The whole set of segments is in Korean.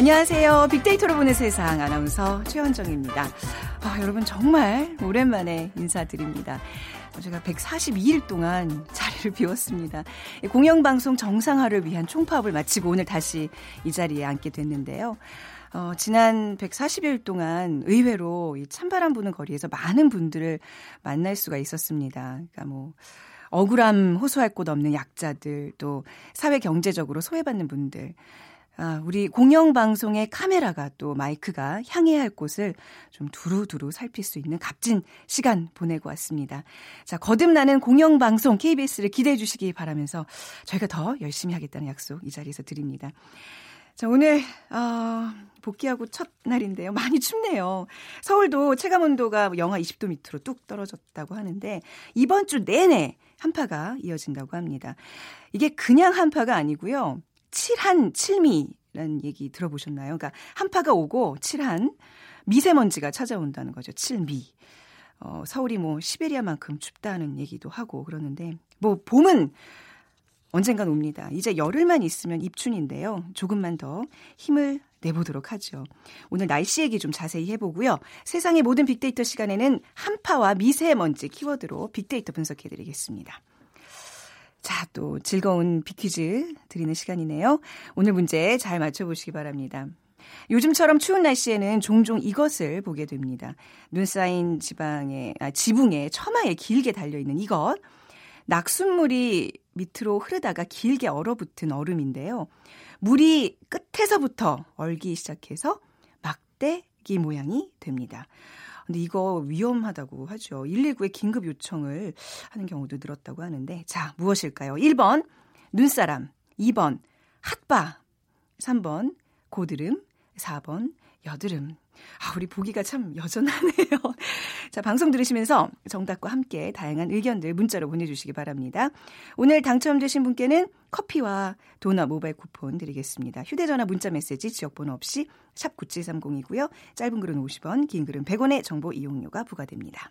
안녕하세요. 빅데이터로 보는 세상 아나운서 최현정입니다. 아, 여러분 정말 오랜만에 인사드립니다. 제가 142일 동안 자리를 비웠습니다. 공영방송 정상화를 위한 총파업을 마치고 오늘 다시 이 자리에 앉게 됐는데요. 어, 지난 140일 동안 의외로 이 찬바람 부는 거리에서 많은 분들을 만날 수가 있었습니다. 그러니까 뭐, 억울함 호소할 곳 없는 약자들, 또 사회 경제적으로 소외받는 분들, 아, 우리 공영방송의 카메라가 또 마이크가 향해야 할 곳을 좀 두루두루 살필 수 있는 값진 시간 보내고 왔습니다. 자, 거듭나는 공영방송 KBS를 기대해 주시기 바라면서 저희가 더 열심히 하겠다는 약속 이 자리에서 드립니다. 자, 오늘, 어, 복귀하고 첫 날인데요. 많이 춥네요. 서울도 체감 온도가 영하 20도 밑으로 뚝 떨어졌다고 하는데 이번 주 내내 한파가 이어진다고 합니다. 이게 그냥 한파가 아니고요. 칠한, 칠미라는 얘기 들어보셨나요? 그러니까 한파가 오고 칠한 미세먼지가 찾아온다는 거죠. 칠미. 어, 서울이 뭐 시베리아만큼 춥다는 얘기도 하고 그러는데 뭐 봄은 언젠간 옵니다. 이제 열흘만 있으면 입춘인데요. 조금만 더 힘을 내보도록 하죠. 오늘 날씨 얘기 좀 자세히 해보고요. 세상의 모든 빅데이터 시간에는 한파와 미세먼지 키워드로 빅데이터 분석해드리겠습니다. 자, 또 즐거운 비퀴즈 드리는 시간이네요. 오늘 문제 잘 맞춰보시기 바랍니다. 요즘처럼 추운 날씨에는 종종 이것을 보게 됩니다. 눈 쌓인 지방에, 아, 지붕에 처마에 길게 달려있는 이것. 낙순물이 밑으로 흐르다가 길게 얼어붙은 얼음인데요. 물이 끝에서부터 얼기 시작해서 막대기 모양이 됩니다. 근데 이거 위험하다고 하죠. 119에 긴급 요청을 하는 경우도 늘었다고 하는데 자, 무엇일까요? 1번 눈사람, 2번 핫바, 3번 고드름, 4번 여드름. 아, 우리 보기가 참 여전하네요. 자, 방송 들으시면서 정답과 함께 다양한 의견들 문자로 보내주시기 바랍니다. 오늘 당첨되신 분께는 커피와 도넛 모바일 쿠폰 드리겠습니다. 휴대전화 문자 메시지 지역번호 없이 샵 9730이고요. 짧은 글은 50원, 긴 글은 100원의 정보 이용료가 부과됩니다.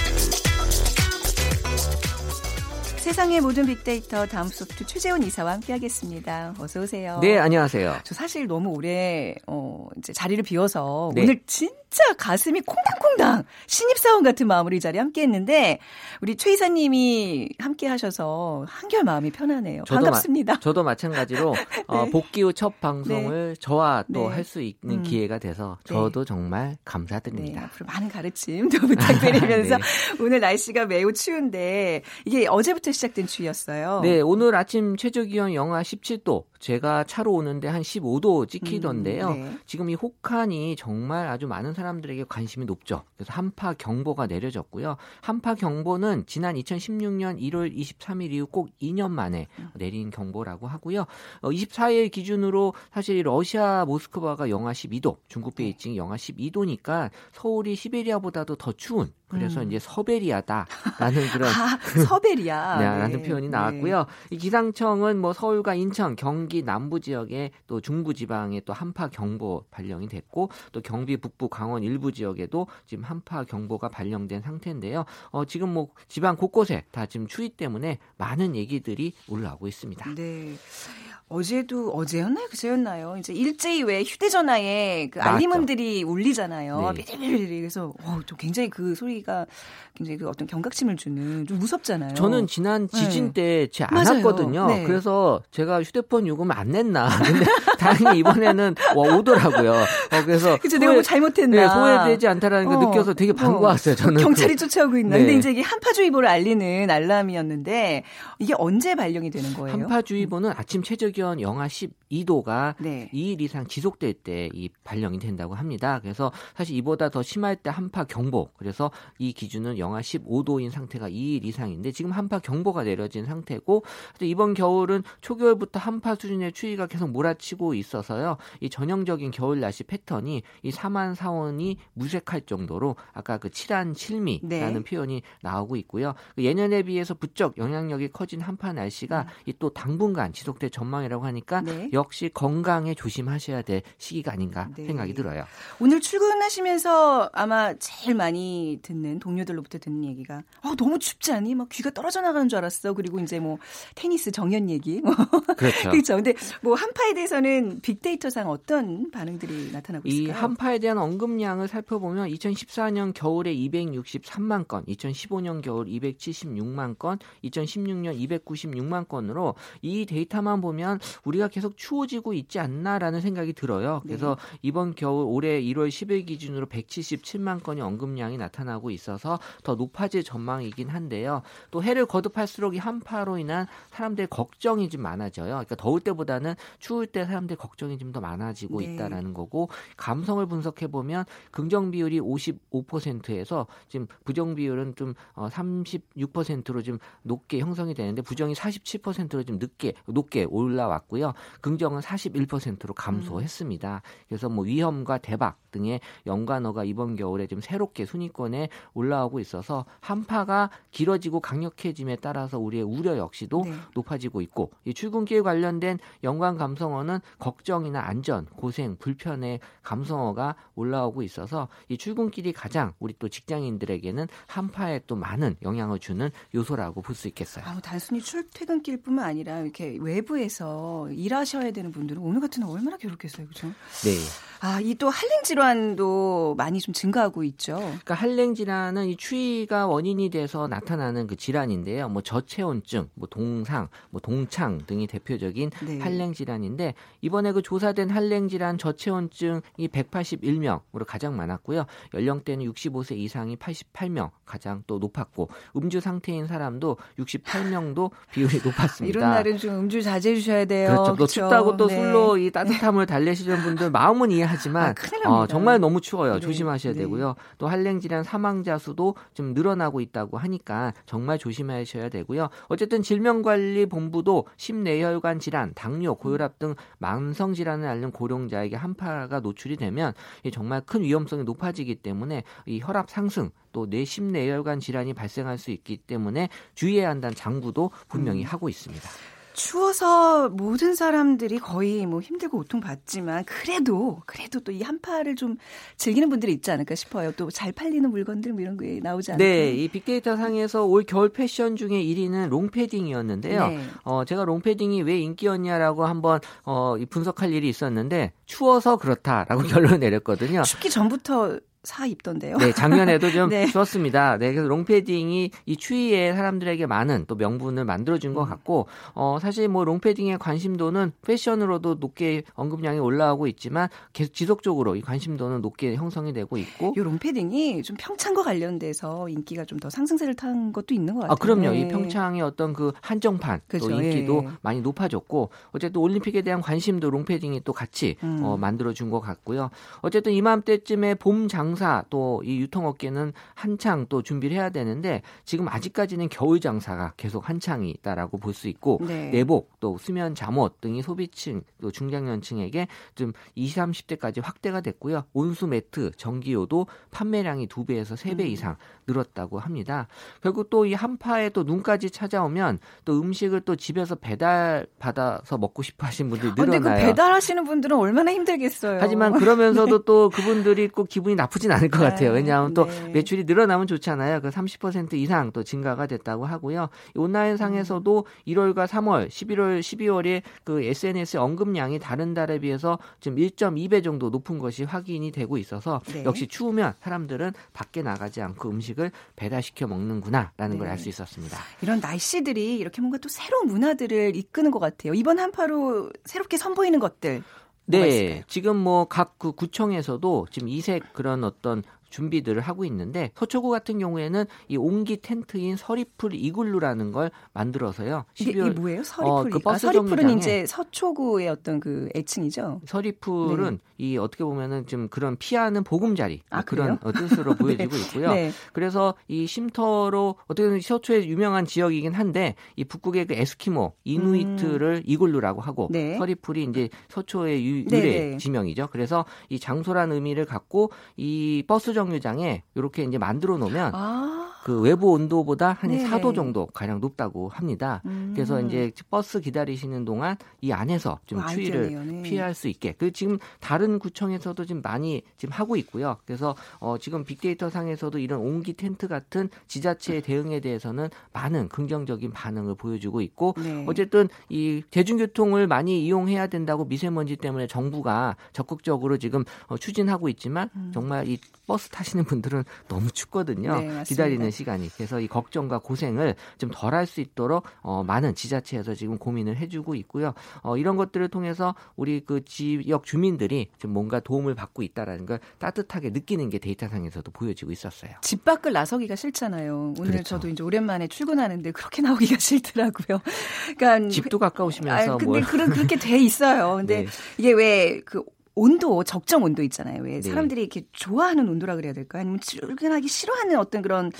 세상의 모든 빅데이터 다음 소프트 최재원 이사와 함께하겠습니다. 어서 오세요. 네, 안녕하세요. 저 사실 너무 오래 어 이제 자리를 비워서 네. 오늘 진짜 가슴이 콩당콩당 신입사원 같은 마음으로 이 자리에 함께했는데 우리 최 이사님이 함께하셔서 한결 마음이 편하네요. 저도 반갑습니다. 마, 저도 마찬가지로 어, 네. 어, 복귀 후 첫 방송을 네. 저와 또 할수 네. 있는 음. 기회가 돼서 네. 저도 정말 감사드립니다. 네, 앞으로 많은 가르침 도 부탁드리면서 오늘 날씨가 매우 추운데 이게 어제부터 시작된 추위였어요. 네, 오늘 아침 최저 기온 영하 17도, 제가 차로 오는데 한 15도 찍히던데요. 음, 네. 지금 이 혹한이 정말 아주 많은 사람들에게 관심이 높죠. 그래서 한파 경보가 내려졌고요. 한파 경보는 지난 2016년 1월 23일 이후 꼭 2년 만에 내린 경보라고 하고요. 어, 24일 기준으로 사실 러시아 모스크바가 영하 12도, 중국 베이징 영하 12도니까 서울이 시베리아보다도 더 추운 그래서 음. 이제 서베리아다라는 그런 아, 서베리아 네, 라는 네. 표현이 나왔고요. 네. 이 기상청은 뭐 서울과 인천, 경기 남부 지역에 또 중부 지방에 또 한파 경보 발령이 됐고 또 경기 북부 강원 일부 지역에도 지금 한파 경보가 발령된 상태인데요. 어, 지금 뭐 지방 곳곳에 다 지금 추위 때문에 많은 얘기들이 올라오고 있습니다. 네. 어제도 어제였나요? 그제였나요? 이제 일제히 왜 휴대전화에 그 알림음들이 울리잖아요. 네. 삐리삐리 그래서 어, 좀 굉장히 그 소리가 굉장히 그 어떤 경각심을 주는 좀 무섭잖아요. 저는 지난 지진 네. 때제안 왔거든요. 네. 그래서 제가 휴대폰 요금 안 냈나. 근데 다행히 이번에는 와, 오더라고요. 어, 그래서 그쵸, 내가 뭐 잘못했나. 네, 소외되지 않다라는 걸 어, 느껴서 되게 반가웠어요. 저는 경찰이 쫓아오고 있나. 네. 근데 이제 이게 한파주의보를 알리는 알람이었는데 이게 언제 발령이 되는 거예요? 한파주의보는 아침 최저 기 기온 영하 12도가 네. 2일 이상 지속될 때 이 발령이 된다고 합니다. 그래서 사실 이보다 더 심할 때 한파 경보. 그래서 이 기준은 영하 15도인 상태가 2일 이상인데 지금 한파 경보가 내려진 상태고 이번 겨울은 초겨울부터 한파 수준의 추위가 계속 몰아치고 있어서요. 이 전형적인 겨울 날씨 패턴이 이 사만 사원이 무색할 정도로 아까 그 칠한 칠미라는 네. 표현이 나오고 있고요. 그 예년에 비해서 부쩍 영향력이 커진 한파 날씨가 음. 또 당분간 지속될 전망이라고 하니까 네. 역시 건강에 조심하셔야 될 시기가 아닌가 네. 생각이 들어요. 오늘 출근하시면서 아마 제일 많이 듣는 동료들로부터 듣는 얘기가 어, 너무 춥지 않니? 막 귀가 떨어져 나가는 줄 알았어. 그리고 이제 뭐 테니스 정연 얘기. 그렇죠. 그렇죠. 근데 뭐 한파에 대해서는 빅데이터상 어떤 반응들이 나타나고 있을까요? 이 한파에 대한 언급량을 살펴보면 2014년 겨울에 263만 건, 2015년 겨울 276만 건, 2016년 296만 건으로 이 데이터만 보면 우리가 계속 추 워지고 있지 않나라는 생각이 들어요. 그래서 네. 이번 겨울 올해 1월 10일 기준으로 177만 건의 언급량이 나타나고 있어서 더 높아질 전망이긴 한데요. 또 해를 거듭할수록 이 한파로 인한 사람들의 걱정이 좀 많아져요. 그러니까 더울 때보다는 추울 때 사람들의 걱정이 좀 더 많아지고 네. 있다라는 거고 감성을 분석해 보면 긍정 비율이 55%에서 지금 부정 비율은 좀 36%로 어, 좀 높게 형성이 되는데 부정이 47%로 좀 늦게 높게 올라왔고요. 긍정 은 41%로 감소했습니다. 그래서 뭐 위험과 대박 등의 연관어가 이번 겨울에 좀 새롭게 순위권에 올라오고 있어서 한파가 길어지고 강력해짐에 따라서 우리의 우려 역시도 네. 높아지고 있고 이 출근길 관련된 연관 감성어는 걱정이나 안전, 고생, 불편의 감성어가 올라오고 있어서 이 출근길이 가장 우리 또 직장인들에게는 한파에 또 많은 영향을 주는 요소라고 볼 수 있겠어요. 아, 단순히 출퇴근길뿐만 아니라 이렇게 외부에서 일하셔야 되는 분들은 오늘 같은 날 얼마나 괴롭겠어요, 그렇죠? 네. 아, 이 또 한랭 질환도 많이 좀 증가하고 있죠. 그러니까 한랭 질환은 이 추위가 원인이 돼서 나타나는 그 질환인데요. 뭐 저체온증, 뭐 동상, 뭐 동창 등이 대표적인 네. 한랭 질환인데 이번에 그 조사된 한랭 질환 저체온증이 181명으로 가장 많았고요. 연령대는 65세 이상이 88명 가장 또 높았고 음주 상태인 사람도 68명도 비율이 높았습니다. 이런 날은 좀 음주 자제해 주셔야 돼요. 그렇죠. 또 그렇죠? 춥다고 또 네. 술로 이 따뜻함을 달래시는 분들 마음은 이해 하지만 아, 어, 정말 너무 추워요. 네. 조심하셔야 네. 되고요. 또 한랭 질환 사망자 수도 좀 늘어나고 있다고 하니까 정말 조심하셔야 되고요. 어쨌든 질병관리본부도 심내혈관 질환, 당뇨, 고혈압 등 만성 질환을 앓는 고령자에게 한파가 노출이 되면 정말 큰 위험성이 높아지기 때문에 이 혈압 상승 또 뇌심내혈관 질환이 발생할 수 있기 때문에 주의해야 한다는 장구도 분명히 음. 하고 있습니다. 추워서 모든 사람들이 거의 뭐 힘들고 고통받지만 그래도 그래도 또 이 한파를 좀 즐기는 분들이 있지 않을까 싶어요. 또 잘 팔리는 물건들 뭐 이런 게 나오지 않을까? 네, 이 빅데이터 상에서 올 겨울 패션 중에 1위는 롱패딩이었는데요. 네. 어, 제가 롱패딩이 왜 인기였냐라고 한번 어, 분석할 일이 있었는데 추워서 그렇다라고 결론을 내렸거든요. 춥기 전부터 사 입던데요. 네, 작년에도 좀 네. 좋았습니다. 네, 그래서 롱패딩이 이 추위에 사람들에게 많은 또 명분을 만들어준 것 음. 같고, 어, 사실 뭐 롱패딩의 관심도는 패션으로도 높게 언급량이 올라오고 있지만 계속 지속적으로 이 관심도는 높게 형성이 되고 있고. 이 롱패딩이 좀 평창과 관련돼서 인기가 좀 더 상승세를 탄 것도 있는 것 같아요. 아, 그럼요. 네. 이 평창의 어떤 그 한정판 그렇죠. 또 인기도 예. 많이 높아졌고, 어쨌든 올림픽에 대한 관심도 롱패딩이 또 같이 음. 어, 만들어준 것 같고요. 어쨌든 이맘때쯤에 봄 장, 장사 또 이 유통업계는 한창 또 준비를 해야 되는데 지금 아직까지는 겨울 장사가 계속 한창이다라고 볼 수 있고 네. 내복 또 수면 잠옷 등이 소비층 또 중장년층에게 좀 20, 30대까지 확대가 됐고요. 온수 매트, 전기요도 판매량이 두 배에서 세배 음. 이상 늘었다고 합니다. 결국 또 이 한파에 또 눈까지 찾아오면 또 음식을 또 집에서 배달 받아서 먹고 싶어 하시는 분들이 늘어나요. 근데 그 배달하시는 분들은 얼마나 힘들겠어요. 하지만 그러면서도 네. 또 그분들이 꼭 기분이 나쁘진 않을 것 같아요. 네. 왜냐하면 또 네. 매출이 늘어나면 좋잖아요. 그 30% 이상 또 증가가 됐다고 하고요. 온라인 상에서도 1월과 3월, 11월, 12월에 그 SNS 언급량이 다른 달에 비해서 지금 1.2배 정도 높은 것이 확인이 되고 있어서 네. 역시 추우면 사람들은 밖에 나가지 않고 음식을 배달시켜 먹는구나라는 네. 걸알 수 있었습니다. 이런 날씨들이 이렇게 뭔가 또 새로운 문화들을 이끄는 것 같아요. 이번 한파로 새롭게 선보이는 것들. 네, 지금 뭐 각 그 구청에서도 지금 이색 그런 어떤 준비들을 하고 있는데 서초구 같은 경우에는 이 옹기 텐트인 서리풀 이글루라는 걸 만들어서요. 12월 이게, 뭐예요? 서리풀이 어, 그 버스 아, 서리풀은 이제 서초구의 어떤 그 애칭이죠. 서리풀은 네. 이 어떻게 보면은 좀 그런 피하는 보금자리 아, 그런 어, 뜻으로 보여지고 네. 있고요. 네. 그래서 이 쉼터로 어떻게 보면 서초의 유명한 지역이긴 한데 이 북극의 그 에스키모 이누이트를 음. 이글루라고 하고 네. 서리풀이 이제 서초의 유, 네, 유래 네. 지명이죠. 그래서 이 장소란 의미를 갖고 이 버스 정류장에 이렇게 이제 만들어 놓으면 아. 그 외부 온도보다 한 네. 4도 정도 가량 높다고 합니다. 음. 그래서 이제 버스 기다리시는 동안 이 안에서 좀 아, 추위를 네. 피할 수 있게. 그 지금 다른 구청에서도 지금 많이 지금 하고 있고요. 그래서 어 지금 빅데이터 상에서도 이런 옹기 텐트 같은 지자체의 대응에 대해서는 많은 긍정적인 반응을 보여주고 있고 네. 어쨌든 이 대중교통을 많이 이용해야 된다고 미세먼지 때문에 정부가 적극적으로 지금 어, 추진하고 있지만 음. 정말 이 버스 타시는 분들은 너무 춥거든요. 네, 기다리는 시간이. 그래서 이 걱정과 고생을 좀 덜 할 수 있도록 어, 많은 지자체에서 지금 고민을 해주고 있고요. 어, 이런 것들을 통해서 우리 그 지역 주민들이 좀 뭔가 도움을 받고 있다라는 걸 따뜻하게 느끼는 게 데이터상에서도 보여지고 있었어요. 집 밖을 나서기가 싫잖아요. 오늘 그렇죠. 저도 이제 오랜만에 출근하는데 그렇게 나오기가 싫더라고요. 그러니까 집도 가까우시면서 아, 근데 뭘. 그렇게 돼 있어요. 근데 네. 이게 왜 그 온도 적정 온도 있잖아요. 왜 네. 사람들이 이렇게 좋아하는 온도라 그래야 될까요? 아니면 출근하기 싫어하는 어떤 그런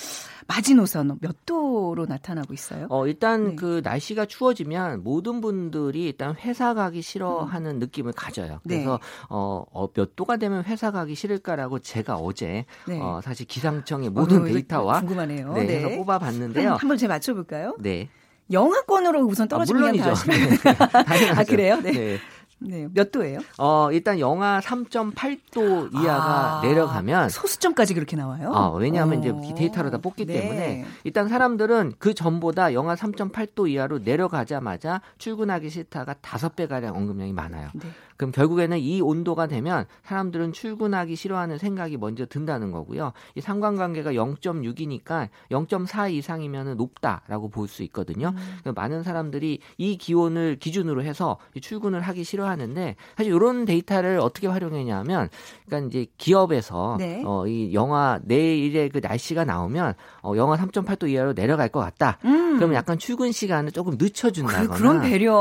마지노선 몇 도로 나타나고 있어요? 어 일단 네. 그 날씨가 추워지면 모든 분들이 일단 회사 가기 싫어하는 음. 느낌을 가져요. 네. 그래서 네. 어, 어, 몇 도가 되면 회사 가기 싫을까라고 제가 어제 네. 어, 사실 기상청의 어, 모든 어, 데이터와 궁금하네요. 네, 네. 뽑아봤는데요. 한번 제가 맞춰볼까요? 네. 영하권으로 우선 떨어지면 아, 물론이죠. 아 그래요? 네. 네. 네, 몇 도예요? 어, 일단 영하 3.8도 이하가 아, 내려가면 소수점까지 그렇게 나와요? 어, 왜냐하면 오. 이제 데이터로 다 뽑기 네. 때문에 일단 사람들은 그 전보다 영하 3.8도 이하로 내려가자마자 출근하기 싫다가 다섯 배 가량 언급량이 많아요. 네. 그럼 결국에는 이 온도가 되면 사람들은 출근하기 싫어하는 생각이 먼저 든다는 거고요. 이 상관관계가 0.6이니까 0.4 이상이면 높다라고 볼 수 있거든요. 음. 많은 사람들이 이 기온을 기준으로 해서 출근을 하기 싫어 하는데 사실 이런 데이터를 어떻게 활용했냐면 그러니까 이제 기업에서 네. 어, 이 영하 내일의 그 날씨가 나오면 어, 영하 3.8도 이하로 내려갈 것 같다. 음. 그러면 약간 출근 시간을 조금 늦춰준다거나 그, 런 배려.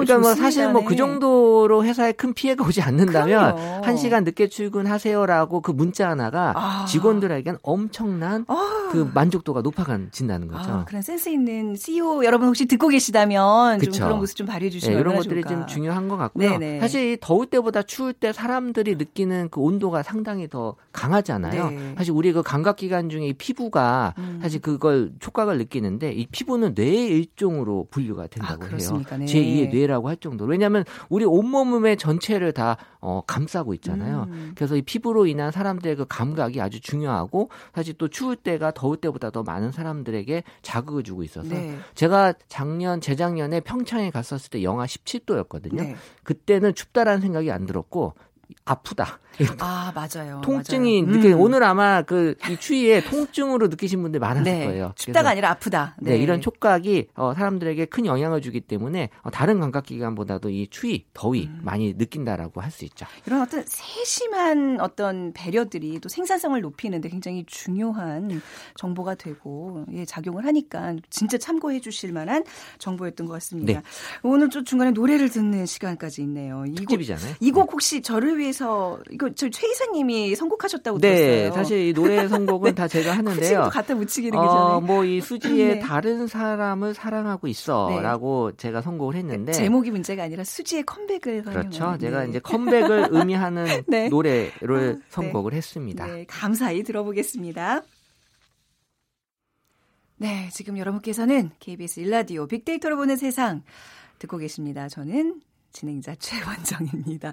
그러니까 뭐 사실 뭐 그 정도로 회사에 큰큰 피해가 오지 않는다면 그럼요. 1시간 늦게 출근하세요라고 그 문자 하나가 아. 직원들에겐 엄청난 아. 그 만족도가 높아진다는 거죠. 아, 그런 센스 있는 CEO 여러분 혹시 듣고 계시다면 좀 그런 모습 좀 발휘해 주시면 네, 이런 것들이 좋을까. 좀 중요한 것 같고요. 네 네. 사실 더울 때보다 추울 때 사람들이 느끼는 그 온도가 상당히 더 강하잖아요. 네. 사실 우리 그 감각 기관 중에 이 피부가 음. 사실 그걸 촉각을 느끼는데 이 피부는 뇌의 일종으로 분류가 된다고 아, 해요. 네. 제2의 뇌라고 할 정도로. 왜냐하면 우리 온몸의 전 전체를 다 어, 감싸고 있잖아요. 음. 그래서 이 피부로 인한 사람들의 그 감각이 아주 중요하고 사실 또 추울 때가 더울 때보다 더 많은 사람들에게 자극을 주고 있어서 네. 제가 작년 재작년에 평창에 갔었을 때 영하 17도였거든요. 네. 그때는 춥다라는 생각이 안 들었고 아프다. 아 맞아요. 통증이 맞아요. 느껴 음. 오늘 아마 그 이 추위에 통증으로 느끼신 분들 많았을 네. 거예요. 춥다가 아니라 아프다. 네. 네. 이런 촉각이 어, 사람들에게 큰 영향을 주기 때문에 어, 다른 감각 기관보다도 이 추위, 더위 음. 많이 느낀다라고 할 수 있죠. 이런 어떤 세심한 어떤 배려들이 또 생산성을 높이는데 굉장히 중요한 정보가 되고 예, 작용을 하니까 진짜 참고해 주실 만한 정보였던 것 같습니다. 네. 오늘 좀 중간에 노래를 듣는 시간까지 있네요. 특집이잖아요. 이 곡 혹시 저를 위해서 이거 저 최 이사님이 선곡하셨다고 네, 들었어요. 사실 이 노래 선곡은 네. 다 제가 하는데요. 갖다 붙이기는 어, 뭐이 수지의 네. 다른 사람을 사랑하고 있어라고 네. 제가 선곡을 했는데 제목이 문제가 아니라 수지의 컴백을 그렇죠. 제가 네. 이제 컴백을 의미하는 네. 노래를 아, 선곡을 했습니다. 네, 감사히 들어보겠습니다. 네, 지금 여러분께서는 KBS 일라디오 빅데이터로 보는 세상 듣고 계십니다. 저는 진행자 최원정입니다.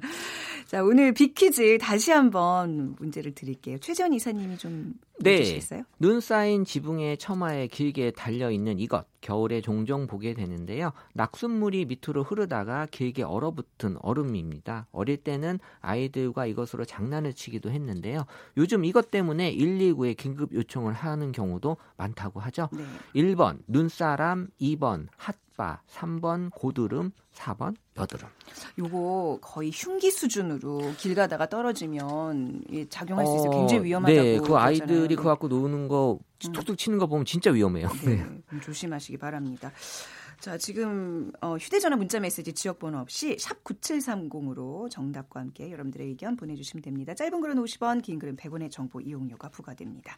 자, 오늘 빅퀴즈 다시 한번 문제를 드릴게요. 최재원 이사님이 좀 네. 주시겠어요? 눈 쌓인 지붕의 처마에 길게 달려 있는 이것 겨울에 종종 보게 되는데요. 낙숫물이 밑으로 흐르다가 길게 얼어붙은 얼음입니다. 어릴 때는 아이들과 이것으로 장난을 치기도 했는데요. 요즘 이것 때문에 119에 긴급 요청을 하는 경우도 많다고 하죠. 네. 1번 눈사람, 2번 핫 햇바, 3번 고드름, 4번 여드름. 요거 거의 흉기 수준으로 길 가다가 떨어지면 작용할 수 있어요. 굉장히 어, 위험하다고. 네, 그 아이들이 네. 그거 갖고 노는 거 음. 툭툭 치는 거 보면 진짜 위험해요. 네, 네. 조심하시기 바랍니다. 자, 지금 어, 휴대전화 문자 메시지 지역번호 없이 샵 9730으로 정답과 함께 여러분들의 의견 보내주시면 됩니다. 짧은 글은 50원, 긴 글은 100원의 정보 이용료가 부과됩니다.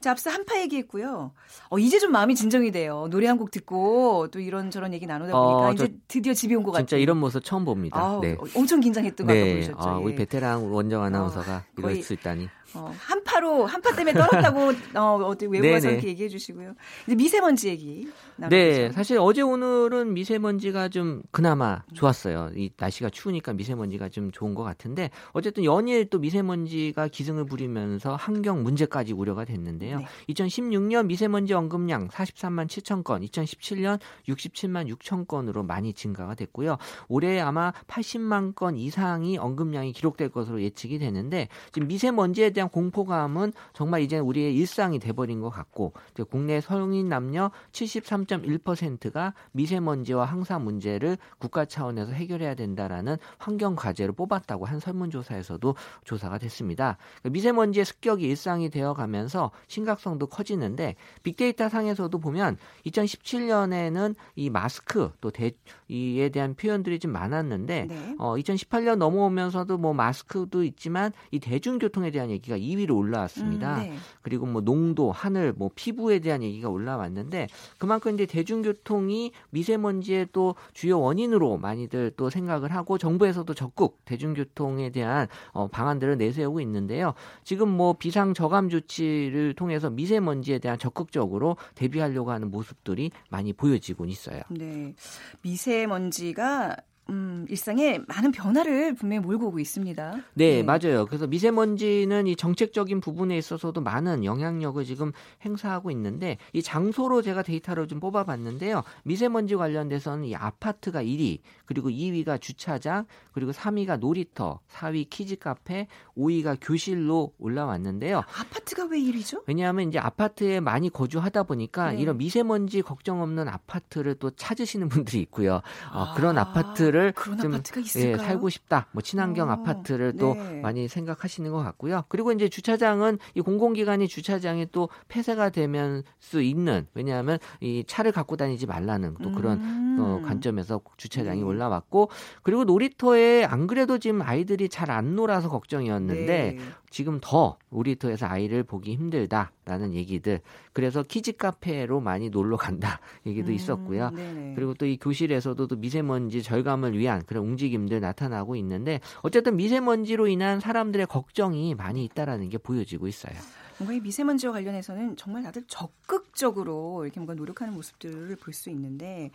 자, 앞서 한파 얘기했고요. 어, 이제 좀 마음이 진정이 돼요. 노래 한 곡 듣고 또 이런저런 얘기 나누다 보니까 어, 이제 드디어 집에 온것 같아요. 진짜 이런 모습 처음 봅니다. 아, 네. 엄청 긴장했던 거 네. 보셨죠? 아, 우리 예. 베테랑 원정 아나운서가 어, 이럴 수 있다니. 어, 한파로 한파 때문에 떨었다고 어, 어떻게 외부에서 이렇게 얘기해 주시고요. 이제 미세먼지 얘기. 네, 사실 어제 오늘은 미세먼지가 좀 그나마 좋았어요. 이 날씨가 추우니까 미세먼지가 좀 좋은 것 같은데 어쨌든 연일 또 미세먼지가 기승을 부리면서 환경 문제까지 우려가 됐는데 요. 네. 2016년 미세먼지 언급량 43만 7천 건, 2017년 67만 6천 건으로 많이 증가가 됐고요. 올해 아마 80만 건 이상이 언급량이 기록될 것으로 예측이 되는데 지금 미세먼지에 대한 공포감은 정말 이제 우리의 일상이 돼버린 것 같고 국내 성인 남녀 73.1%가 미세먼지와 항사 문제를 국가 차원에서 해결해야 된다라는 환경 과제를 뽑았다고 한 설문조사에서도 조사가 됐습니다. 그러니까 미세먼지의 습격이 일상이 되어가면서 심각성도 커지는데 빅데이터 상에서도 보면 2017년에는 이 마스크 또 대, 이에 대한 표현들이 좀 많았는데 네. 어, 2018년 넘어오면서도 뭐 마스크도 있지만 이 대중교통에 대한 얘기 얘기가 2위로 올라왔습니다. 음, 네. 그리고 뭐 농도, 하늘, 뭐 피부에 대한 얘기가 올라왔는데 그만큼 이제 대중교통이 미세먼지의 또 주요 원인으로 많이들 또 생각을 하고 정부에서도 적극 대중교통에 대한 어, 방안들을 내세우고 있는데요. 지금 뭐 비상 저감 조치를 통 해서 미세먼지에 대한 적극적으로 대비하려고 하는 모습들이 많이 보여지고 있어요. 네. 미세먼지가 음, 일상에 많은 변화를 분명히 몰고 오고 있습니다. 네, 네, 맞아요. 그래서 미세먼지는 이 정책적인 부분에 있어서도 많은 영향력을 지금 행사하고 있는데 이 장소로 제가 데이터를 좀 뽑아봤는데요. 미세먼지 관련돼서는 이 아파트가 1위, 그리고 2위가 주차장, 그리고 3위가 놀이터, 4위 키즈 카페, 5위가 교실로 올라왔는데요. 아파트가 왜 1위죠? 왜냐하면 이제 아파트에 많이 거주하다 보니까 네. 이런 미세먼지 걱정 없는 아파트를 또 찾으시는 분들이 있고요. 어, 아. 그런 아파트를 아파트를 좀 예, 살고 싶다. 뭐 친환경 어, 아파트를 또 네. 많이 생각하시는 것 같고요. 그리고 이제 주차장은 이 공공기관이 주차장이 또 폐쇄가 되면 수 있는 왜냐하면 이 차를 갖고 다니지 말라는 또 그런 음. 어, 관점에서 주차장이 네. 올라왔고 그리고 놀이터에 안 그래도 지금 아이들이 잘 안 놀아서 걱정이었는데 네. 지금 더 놀이터에서 아이를 보기 힘들다라는 얘기들 그래서 키즈 카페로 많이 놀러 간다 얘기도 음, 있었고요. 네네. 그리고 또 이 교실에서도 또 미세먼지 절감을 위한 그런 움직임들 나타나고 있는데 어쨌든 미세먼지로 인한 사람들의 걱정이 많이 있다라는 게 보여지고 있어요. 뭔가 이 미세먼지와 관련해서는 정말 다들 적극적으로 이렇게 뭔가 노력하는 모습들을 볼 수 있는데,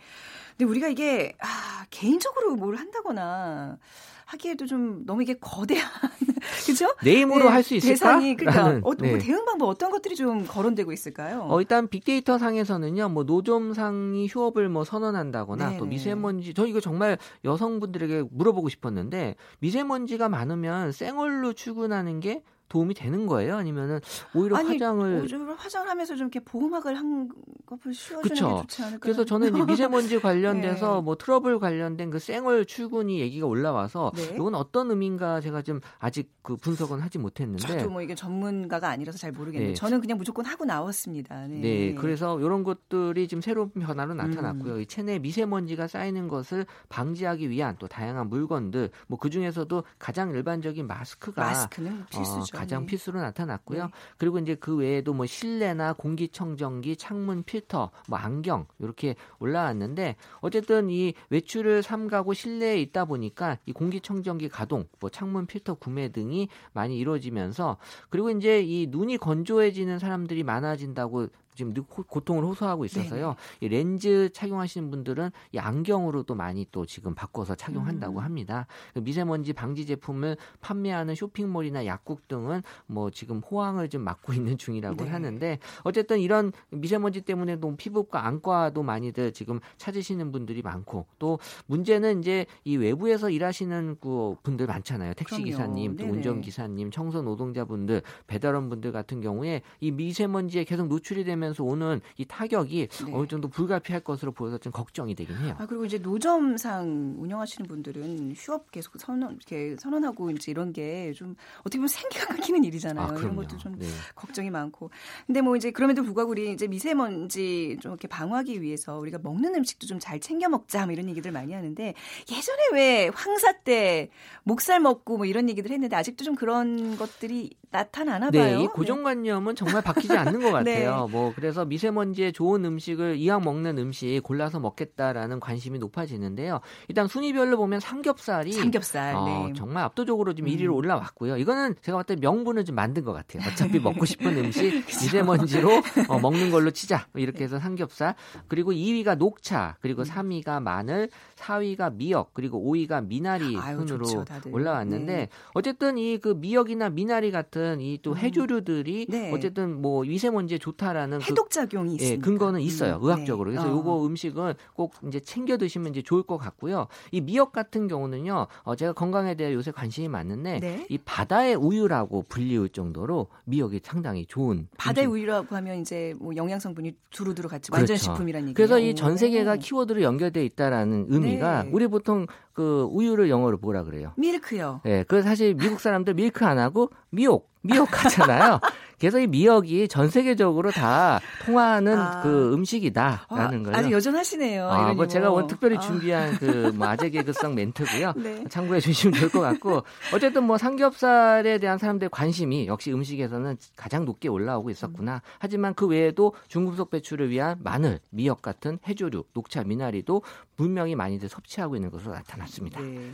근데 우리가 이게 아, 개인적으로 뭘 한다거나 하기에도 좀 너무 이게 거대한 그죠? 내 힘으로 네, 할수 있을까? 대상이 그러니까 어, 뭐 네. 대응 방법 어떤 것들이 좀 거론되고 있을까요? 어, 일단 빅데이터 상에서는요, 뭐 노점상이 휴업을 뭐 선언한다거나 네또 미세먼지 저 이거 정말 여성분들에게 물어보고 싶었는데 미세먼지가 많으면 생얼로 출근하는 게 도움이 되는 거예요? 아니면은 오히려 아니, 화장을 화장을 하면서 좀 이렇게 보호막을 한 것을 씌워주는 그쵸? 게 좋지 않을까? 그래서 저는 이 미세먼지 관련돼서 네. 뭐 트러블 관련된 그 생얼 출근이 얘기가 올라와서 네. 이건 어떤 의미인가 제가 좀 아직 그 분석은 하지 못했는데 저도 뭐 이게 전문가가 아니라서 잘 모르겠는데 네. 저는 그냥 무조건 하고 나왔습니다. 네. 네. 그래서 이런 것들이 지금 새로운 변화로 나타났고요. 음. 이 체내 미세먼지가 쌓이는 것을 방지하기 위한 또 다양한 물건들 뭐 그 중에서도 가장 일반적인 마스크가 마스크는 필수죠. 어, 가장 네. 필수로 나타났고요. 네. 그리고 이제 그 외에도 뭐 실내나 공기청정기, 창문 필터, 뭐 안경 이렇게 올라왔는데 어쨌든 이 외출을 삼가고 실내에 있다 보니까 이 공기청정기 가동, 뭐 창문 필터 구매 등이 많이 이루어지면서 그리고 이제 이 눈이 건조해지는 사람들이 많아진다고 지금 고통을 호소하고 있어서요. 이 렌즈 착용하시는 분들은 이 안경으로 도 많이 또 지금 바꿔서 착용한다고 음. 합니다. 그 미세먼지 방지 제품을 판매하는 쇼핑몰이나 약국 등은 뭐 지금 호황을 좀 맞고 있는 중이라고 네. 하는데 어쨌든 이런 미세먼지 때문에 또 피부과 안과도 많이들 지금 찾으시는 분들이 많고 또 문제는 이제 이 외부에서 일하시는 그 분들 많잖아요. 택시 기사님, 또 운전 기사님, 청소 노동자분들, 배달원 분들 같은 경우에 이 미세먼지에 계속 노출이 되면 유지하면서 오는 이 타격이 네. 어느 정도 불가피할 것으로 보여서 좀 걱정이 되긴 해요. 아 그리고 이제 노점상 운영하시는 분들은 휴업 계속 선언 이렇게 선언하고 이제 이런 게 좀 어떻게 보면 생기가 끊기는 일이잖아요. 아, 이런 것도 좀 네. 걱정이 많고. 근데 뭐 이제 그럼에도 불구하고 우리 이제 미세먼지 좀 이렇게 방어하기 위해서 우리가 먹는 음식도 좀 잘 챙겨 먹자 뭐 이런 얘기들 많이 하는데 예전에 왜 황사 때 목살 먹고 뭐 이런 얘기들 했는데 아직도 좀 그런 것들이 나타나나 네, 봐요. 이 고정관념은 정말 바뀌지 않는 것 같아요. 네. 뭐 그래서 미세먼지에 좋은 음식을 이왕 먹는 음식 골라서 먹겠다라는 관심이 높아지는데요. 일단 순위별로 보면 삼겹살이 삼겹살 어, 네. 정말 압도적으로 지금 음. 1위로 올라왔고요. 이거는 제가 봤을 때 명분을 좀 만든 것 같아요. 어차피 먹고 싶은 음식 미세먼지로 어, 먹는 걸로 치자 뭐 이렇게 해서 삼겹살 그리고 2위가 녹차 그리고 3위가 음. 마늘 4위가 미역 그리고 5위가 미나리 아유, 순으로 좋죠, 올라왔는데 네. 어쨌든 이 그 미역이나 미나리 같은 이 또 해조류들이 음. 네. 어쨌든 뭐 미세먼지에 좋다라는 그 해독 작용이 그, 예, 근거는 있어요. 음. 의학적으로. 네. 그래서 어. 요거 음식은 꼭 이제 챙겨 드시면 이제 좋을 것 같고요. 이 미역 같은 경우는요. 어, 제가 건강에 대해 요새 관심이 많은데 네. 이 바다의 우유라고 불리울 정도로 미역이 상당히 좋은 바다의 음식. 우유라고 하면 이제 뭐 영양 성분이 두루두루 같이 완전 그렇죠. 식품이라는 얘기예요. 그래서 이 전 세계가 키워드로 연결돼 있다라는 의미가 네. 우리 보통 그 우유를 영어로 뭐라 그래요? 밀크요. 네, 그래서 사실 미국 사람들 밀크 안 하고 미옥 미역하잖아요. 그래서 이 미역이 전 세계적으로 다 통하는 아. 그 음식이다라는 아, 거예요. 아주 여전하시네요. 아, 뭐 제가 오늘 특별히 아. 준비한 그뭐 아재 개그성 멘트고요. 네. 참고해 주시면 좋을 것 같고 어쨌든 뭐 삼겹살에 대한 사람들의 관심이 역시 음식에서는 가장 높게 올라오고 있었구나. 음. 하지만 그 외에도 중금속 배출을 위한 마늘, 미역 같은 해조류, 녹차, 미나리도 분명히 많이들 섭취하고 있는 것으로 나타났습니다. 네.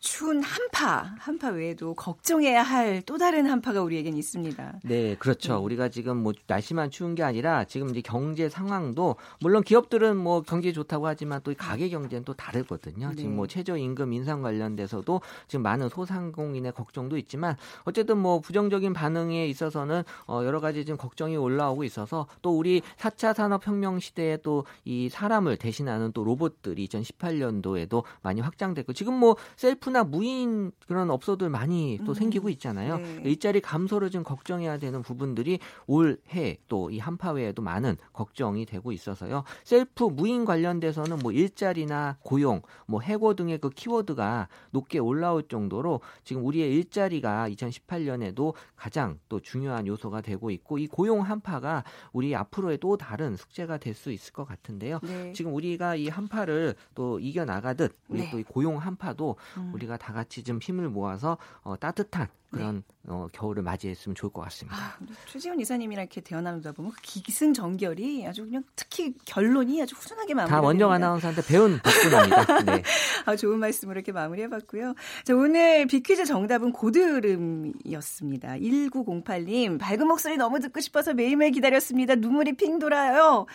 추운 한파, 한파 외에도 걱정해야 할 또 다른 한파가 우리에겐 있습니다. 네, 그렇죠. 네. 우리가 지금 뭐 날씨만 추운 게 아니라 지금 이제 경제 상황도 물론 기업들은 뭐 경기 좋다고 하지만 또 가계 경제는 또 다르거든요. 네. 지금 뭐 최저 임금 인상 관련돼서도 지금 많은 소상공인의 걱정도 있지만 어쨌든 뭐 부정적인 반응에 있어서는 어 여러 가지 지금 걱정이 올라오고 있어서 또 우리 4차 산업 혁명 시대에 또 이 사람을 대신하는 또 로봇들이 2018년도에도 많이 확장됐고 지금 뭐 셀프나 무인 그런 업소들 많이 또 음. 생기고 있잖아요. 네. 일자리 감 소를 좀 걱정해야 되는 부분들이 올해 또 이 한파 외에도 많은 걱정이 되고 있어서요. 셀프 무인 관련돼서는 뭐 일자리나 고용, 뭐 해고 등의 그 키워드가 높게 올라올 정도로 지금 우리의 일자리가 2018년에도 가장 또 중요한 요소가 되고 있고 이 고용 한파가 우리 앞으로의 또 다른 숙제가 될 수 있을 것 같은데요. 네. 지금 우리가 이 한파를 또 이겨 나가듯 우리 네. 또이 고용 한파도 음. 우리가 다 같이 좀 힘을 모아서 어, 따뜻한 그런 네. 어, 겨울을 맞이했으면 좋을 것 같습니다. 아, 최지훈 이사님이랑 이렇게 대화 나누다 보면 그 기승전결이 아주 그냥 특히 결론이 아주 후순하게 마무리. 다 원정 아나운서한테 배운 덕분입니다. 네. 아, 좋은 말씀으로 이렇게 마무리해봤고요. 자, 오늘 비퀴즈 정답은 고드름이었습니다. 1908님 밝은 목소리 너무 듣고 싶어서 매일매일 기다렸습니다. 눈물이 핑 돌아요.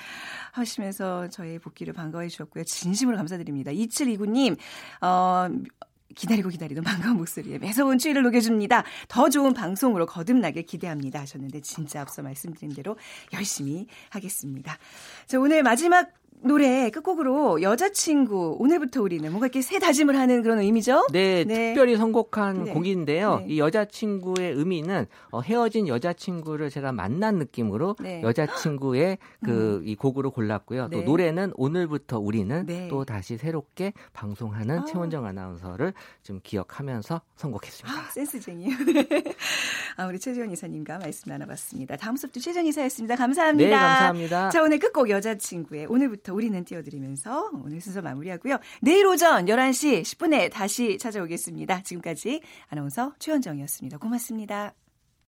하시면서 저희 복귀를 반가워해 주셨고요. 진심으로 감사드립니다. 2729님, 어, 기다리고 기다리던 반가운 목소리에 매서운 추위를 녹여줍니다. 더 좋은 방송으로 거듭나길 기대합니다 하셨는데 진짜 앞서 말씀드린 대로 열심히 하겠습니다. 자, 오늘 마지막 노래 끝곡으로 여자친구 오늘부터 우리는 뭔가 이렇게 새 다짐을 하는 그런 의미죠? 네, 네. 특별히 선곡한 네. 곡인데요. 네. 이 여자친구의 의미는 어, 헤어진 여자친구를 제가 만난 느낌으로 네. 여자친구의 그이 음. 곡으로 골랐고요. 또 네. 노래는 오늘부터 우리는 네. 또 다시 새롭게 방송하는 아. 최원정 아나운서를 좀 기억하면서 선곡했습니다. 아, 센스쟁이. 아, 우리 최지원 이사님과 말씀 나눠봤습니다. 다음 수업도 최지원 이사였습니다. 감사합니다. 네, 감사합니다. 자, 오늘 끝곡 여자친구의 오늘부터 우리는 띄워드리면서 오늘 순서 마무리하고요. 내일 오전 11시 10분에 다시 찾아오겠습니다. 지금까지 아나운서 최현정이었습니다. 고맙습니다.